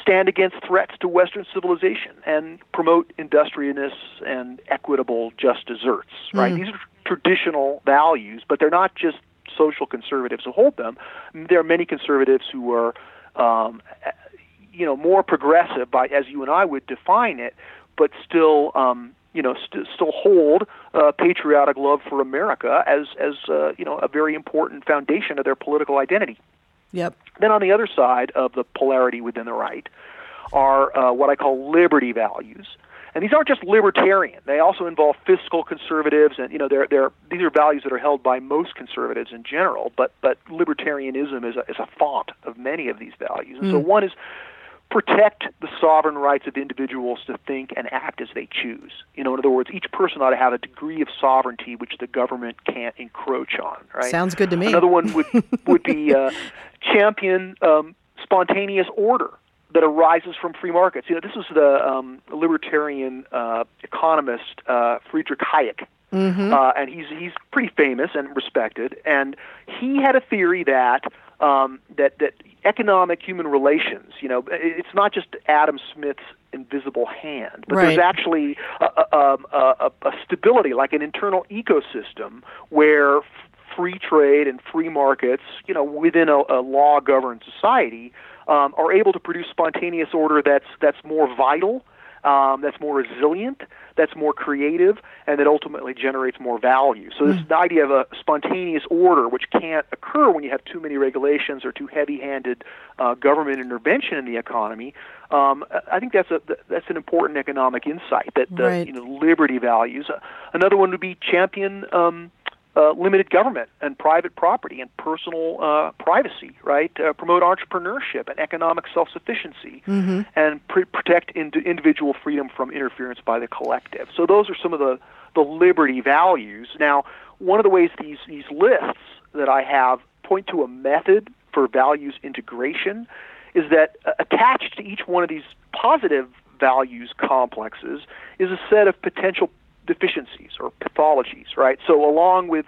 Stand against threats to Western civilization and promote industriousness and equitable just deserts, right? These are traditional values, but they're not just social conservatives who hold them. There are many conservatives who are, um, you know, more progressive by as you and I would define it, but still, um, you know, st- still hold uh, patriotic love for America as as uh, you know a very important foundation of their political identity. Yep. Then on the other side of the polarity within the right are uh, what I call liberty values. And these aren't just libertarian; they also involve fiscal conservatives, and you know, they're, they're, these are values that are held by most conservatives in general. But but libertarianism is a, is a font of many of these values. And so one is protect the sovereign rights of individuals to think and act as they choose. You know, in other words, each person ought to have a degree of sovereignty which the government can't encroach on. Right? Sounds good to me. Another one would would be uh, champion um, spontaneous order that arises from free markets. You know, this is the um, libertarian uh, economist uh, Friedrich Hayek. Uh, and he's he's pretty famous and respected, and he had a theory that um, that that economic human relations, you know, it's not just Adam Smith's invisible hand, but there's actually a, a, um, a, a, a stability, like an internal ecosystem where free trade and free markets, you know, within a, a law-governed society, um, are able to produce spontaneous order that's that's more vital, um, that's more resilient, that's more creative, and that ultimately generates more value. So this the idea of a spontaneous order, which can't occur when you have too many regulations or too heavy-handed uh, government intervention in the economy. Um, I think that's a that's an important economic insight that the Right. you know liberty values. Uh, another one would be champion. Um, uh, limited government and private property and personal uh, privacy, right? Uh, promote entrepreneurship and economic self-sufficiency, and pr- protect ind- individual freedom from interference by the collective. So those are some of the the liberty values. Now, one of the ways these these lists that I have point to a method for values integration is that uh, attached to each one of these positive values complexes is a set of potential deficiencies or pathologies, right? So along with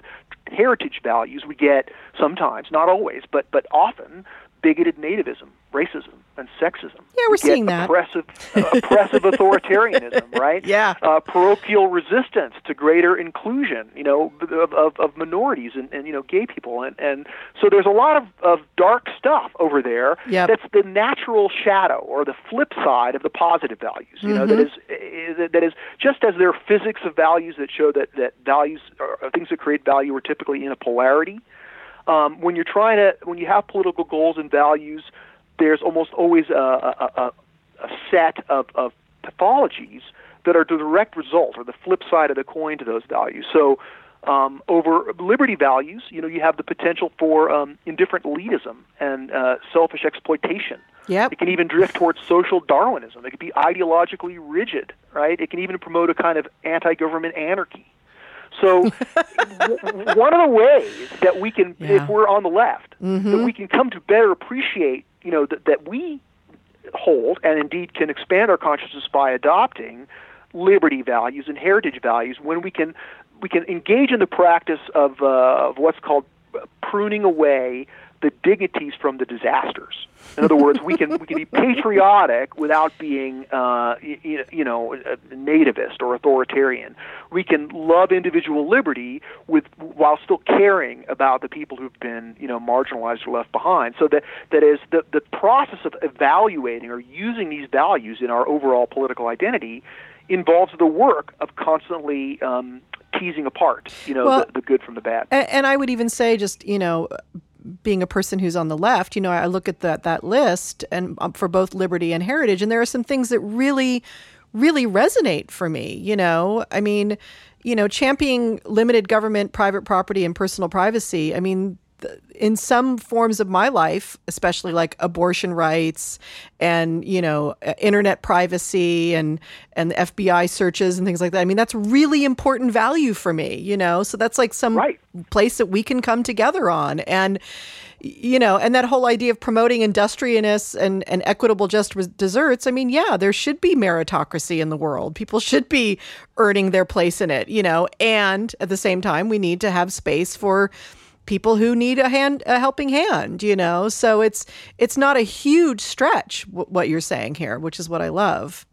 heritage values, we get sometimes, not always, but but often bigoted nativism, racism, and sexism. Yeah, we're We seeing that. Oppressive, uh, oppressive authoritarianism, right? Yeah. Uh, parochial resistance to greater inclusion, you know, of, of, of minorities and, and, you know, gay people. And, and so there's a lot of, of dark stuff over there Yep. that's the natural shadow or the flip side of the positive values, you know, that is, is, that is just as there are physics of values that show that, that values or things that create value are typically in a polarity. Um, when you're trying to, when you have political goals and values, there's almost always a, a, a, a set of, of pathologies that are the direct result or the flip side of the coin to those values. So, um, over liberty values, you know, you have the potential for um, indifferent elitism and uh, selfish exploitation. Yep. It can even drift towards social Darwinism. It can be ideologically rigid, right? It can even promote a kind of anti-government anarchy. So, w- one of the ways that we can, Yeah. if we're on the left, that we can come to better appreciate, you know, that, that we hold and indeed can expand our consciousness by adopting liberty values and heritage values when we can we can engage in the practice of, uh, of what's called pruning away the dignities from the disasters. In other words, we can we can be patriotic without being uh, you, you know nativist or authoritarian. We can love individual liberty with while still caring about the people who've been you know marginalized or left behind. So that that is the the process of evaluating or using these values in our overall political identity involves the work of constantly um, teasing apart you know Well- the, the good from the bad. And, and I would even say, just you know, being a person who's on the left, you know, I look at that that list and um, for both liberty and heritage, and there are some things that really, really resonate for me. You know, I mean, you know, championing limited government, private property, and personal privacy. I mean. In some forms of my life, especially like abortion rights and you know internet privacy and and the FBI searches and things like that. I mean, that's really important value for me. You know, so that's like some Right. place that we can come together on and you know and that whole idea of promoting industriousness and, and equitable just deserts i mean yeah there should be meritocracy in the world people should be earning their place in it you know and at the same time we need to have space for people who need a hand a helping hand you know so it's it's not a huge stretch w- what you're saying here which is what i love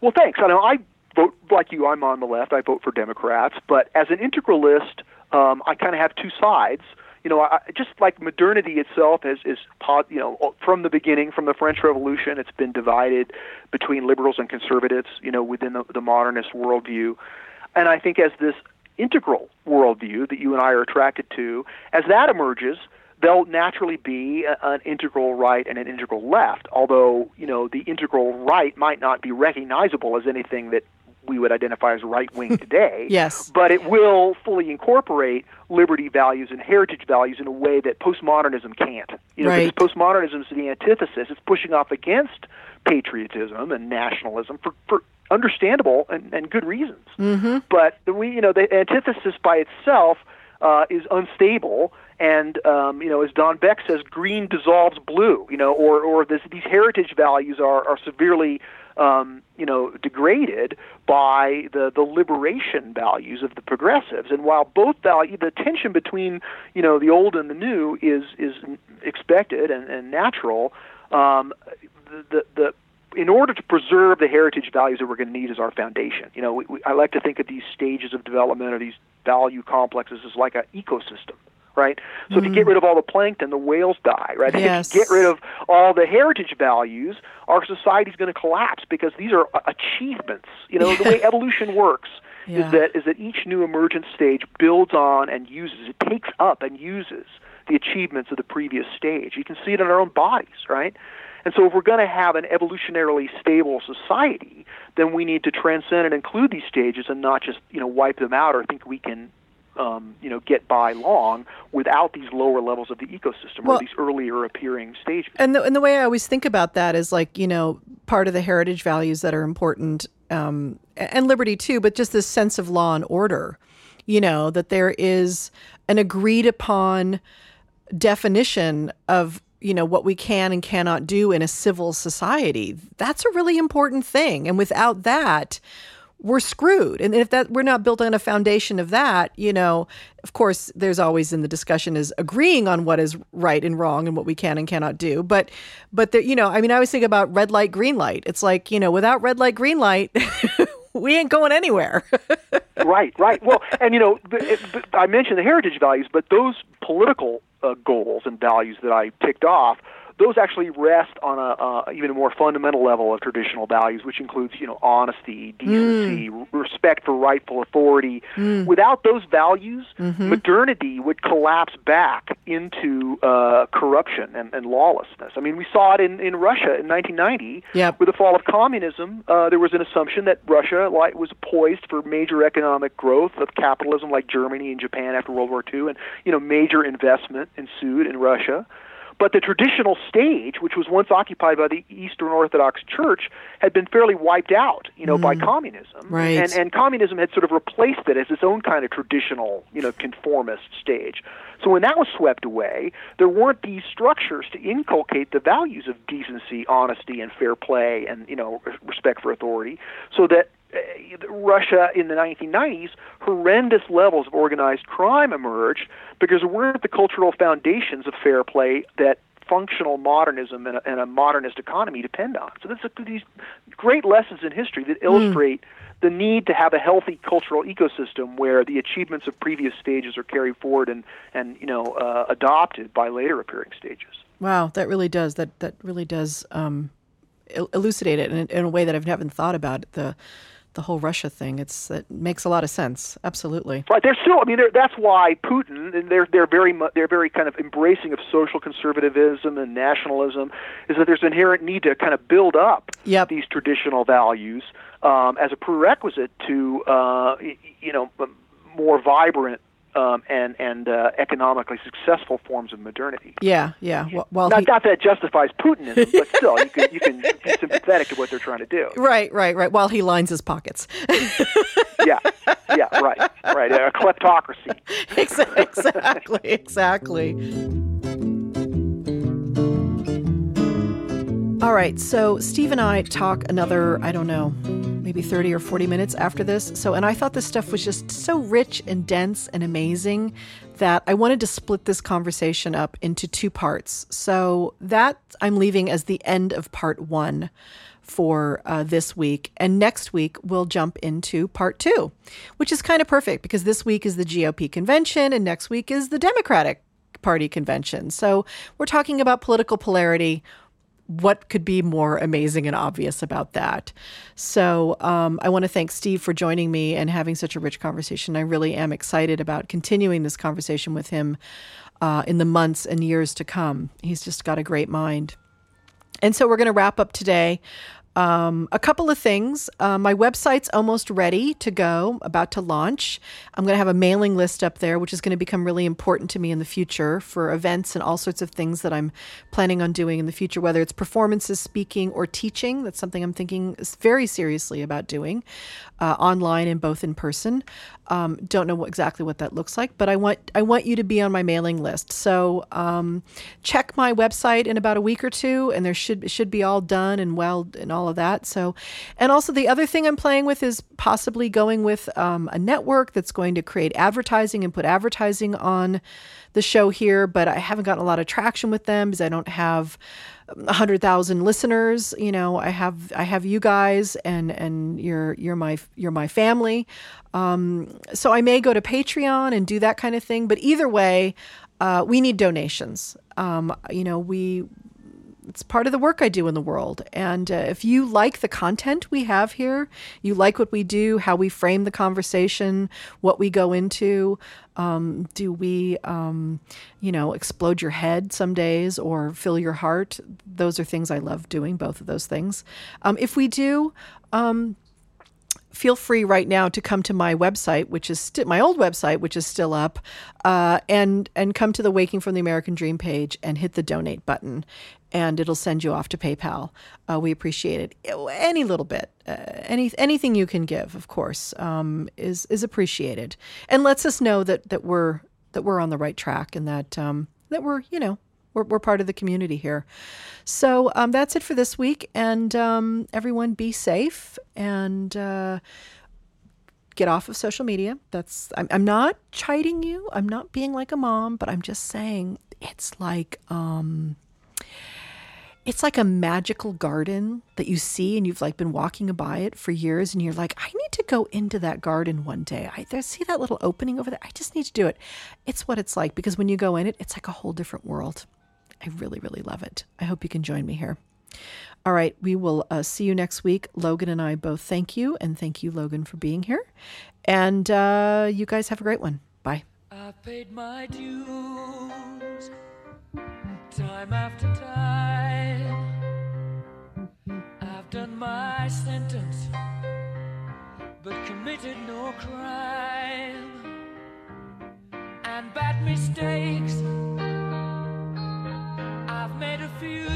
Well, thanks. I know I vote like you. I'm on the left. I vote for Democrats, but as an integralist, um, I kind of have two sides. You know, I, just like modernity itself is is you know from the beginning, from the French Revolution, it's been divided between liberals and conservatives. You know, within the, the modernist worldview, and I think as this integral worldview that you and I are attracted to, as that emerges, there'll naturally be a, an integral right and an integral left. Although you know the integral right might not be recognizable as anything that we would identify as right wing today. Yes. But it will fully incorporate liberty values and heritage values in a way that postmodernism can't. You know, Right. because postmodernism is the antithesis. It's pushing off against patriotism and nationalism for, for understandable and, and good reasons. Mm-hmm. But the we, you know, the antithesis by itself uh, is unstable. And um, you know, as Don Beck says, green dissolves blue. You know, or or this, these heritage values are are severely um, you know degraded by the the liberation values of the progressives. And while both value the tension between you know the old and the new is is expected and, and natural, um, the, the the in order to preserve the heritage values that we're going to need as our foundation. You know, we, we, I like to think of these stages of development or these value complexes as like an ecosystem, right? So if you get mm. rid of all the plankton, the whales die, right? Yes. If you get rid of all the heritage values, our society's going to collapse because these are achievements. You know, the way evolution works Yeah. is that is that each new emergent stage builds on and uses, it takes up and uses the achievements of the previous stage. You can see it in our own bodies, right? And so, if we're going to have an evolutionarily stable society, then we need to transcend and include these stages and not just, you know, wipe them out or think we can, um, you know, get by long without these lower levels of the ecosystem Well- or these earlier appearing stages. And the, and the way I always think about that is like, you know, part of the heritage values that are important, um, and liberty too, but just this sense of law and order, you know, that there is an agreed upon definition of, you know, what we can and cannot do in a civil society. That's a really important thing. And without that, we're screwed. And if that we're not built on a foundation of that, you know, of course, there's always in the discussion is agreeing on what is right and wrong and what we can and cannot do. But, but there, you know, I mean, I always think about red light, green light. It's like you know, without red light, green light, we ain't going anywhere. right, right. Well, and you know, the, it, I mentioned the heritage values, but those political uh, goals and values that I ticked off, those actually rest on a uh, even a more fundamental level of traditional values, which includes you know honesty, decency, r- respect for rightful authority. Without those values, modernity would collapse back into uh, corruption and, and lawlessness. I mean, we saw it in, in Russia in 1990 Yep. with the fall of communism, uh, there was an assumption that Russia like, was poised for major economic growth of capitalism, like Germany and Japan after World War II, and you know major investment ensued in Russia. But the traditional stage, which was once occupied by the Eastern Orthodox Church, had been fairly wiped out, you know, by hmm. communism. Right. And and communism had sort of replaced it as its own kind of traditional, you know, conformist stage. So when that was swept away, there weren't these structures to inculcate the values of decency, honesty, and fair play, and you know, respect for authority. So that Russia in the 1990s, horrendous levels of organized crime emerged because there weren't the cultural foundations of fair play that functional modernism and a, and a modernist economy depend on. So there's a, these great lessons in history that illustrate the need to have a healthy cultural ecosystem where the achievements of previous stages are carried forward and, and you know uh, adopted by later appearing stages. wow, that really does that that really does um, elucidate it in, in a way that I haven't thought about the the whole Russia thing. It's it makes a lot of sense. Absolutely. Right. They're still. I mean, that's why Putin and they're they're very they're very kind of embracing of social conservatism and nationalism. Is that there's an inherent need to kind of build up Yep. these traditional values um, as a prerequisite to uh, you know more vibrant um, and and uh, economically successful forms of modernity. Yeah, yeah. Well, well Not, he- not that justifies Putinism, but still, you can you can be sympathetic to what they're trying to do. right, right, right. While he lines his pockets. Yeah, yeah, right, right. A kleptocracy. Exa- exactly, exactly. All right, so Steve and I talk another, I don't know, maybe 30 or 40 minutes after this. So, and I thought this stuff was just so rich and dense and amazing that I wanted to split this conversation up into two parts. So, that I'm leaving as the end of part one for uh, this week. And next week, we'll jump into part two, which is kind of perfect because this week is the GOP convention and next week is the Democratic Party convention. So we're talking about political polarity. What could be more amazing and obvious about that? So, um, I want to thank Steve for joining me and having such a rich conversation. I really am excited about continuing this conversation with him uh, in the months and years to come. He's just got a great mind. And so we're going to wrap up today. Um, a couple of things. Uh, my website's almost ready to go, about to launch. I'm going to have a mailing list up there, which is going to become really important to me in the future for events and all sorts of things that I'm planning on doing in the future, whether it's performances, speaking, or teaching. That's something I'm thinking very seriously about doing uh, online and both in person. Um, don't know exactly what that looks like, but I want I want you to be on my mailing list. So um, check my website in about a week or two, and there should should be all done and well and all of that. So, and also the other thing I'm playing with is possibly going with um, a network that's going to create advertising and put advertising on the show here, but I haven't gotten a lot of traction with them because I don't have a hundred thousand listeners. You know, I have I have you guys, and and you're you're my you're my family. Um, so I may go to Patreon and do that kind of thing. But either way, uh, we need donations. Um, you know, we it's part of the work I do in the world. And uh, if you like the content we have here, you like what we do, how we frame the conversation, what we go into, um, do we, um, you know, explode your head some days or fill your heart? Those are things I love doing, both of those things. Um, if we do, um, feel free right now to come to my website, which is sti- my old website, which is still up, uh, and and come to the Waking from the American Dream page and hit the donate button, and it'll send you off to PayPal. Uh, we appreciate it. Any little bit, uh, any anything you can give, of course, um, is is appreciated, and lets us know that that we're that we're on the right track and that um, that we're you know we're, we're part of the community here. So um, that's it for this week. And um, everyone be safe and uh, get off of social media. That's I'm, I'm not chiding you. I'm not being like a mom, but I'm just saying it's like um, it's like a magical garden that you see and you've like been walking by it for years and you're like i need to go into that garden one day i there, see that little opening over there i just need to do it it's what it's like because when you go in it it's like a whole different world i really really love it. I hope you can join me here. All right we will uh, see you next week. Logan and i both thank you and thank you logan for being here. And uh, you guys have a great one. Bye. I've paid my dues time after time. I've done my sentence, but committed no crime. And bad mistakes, I've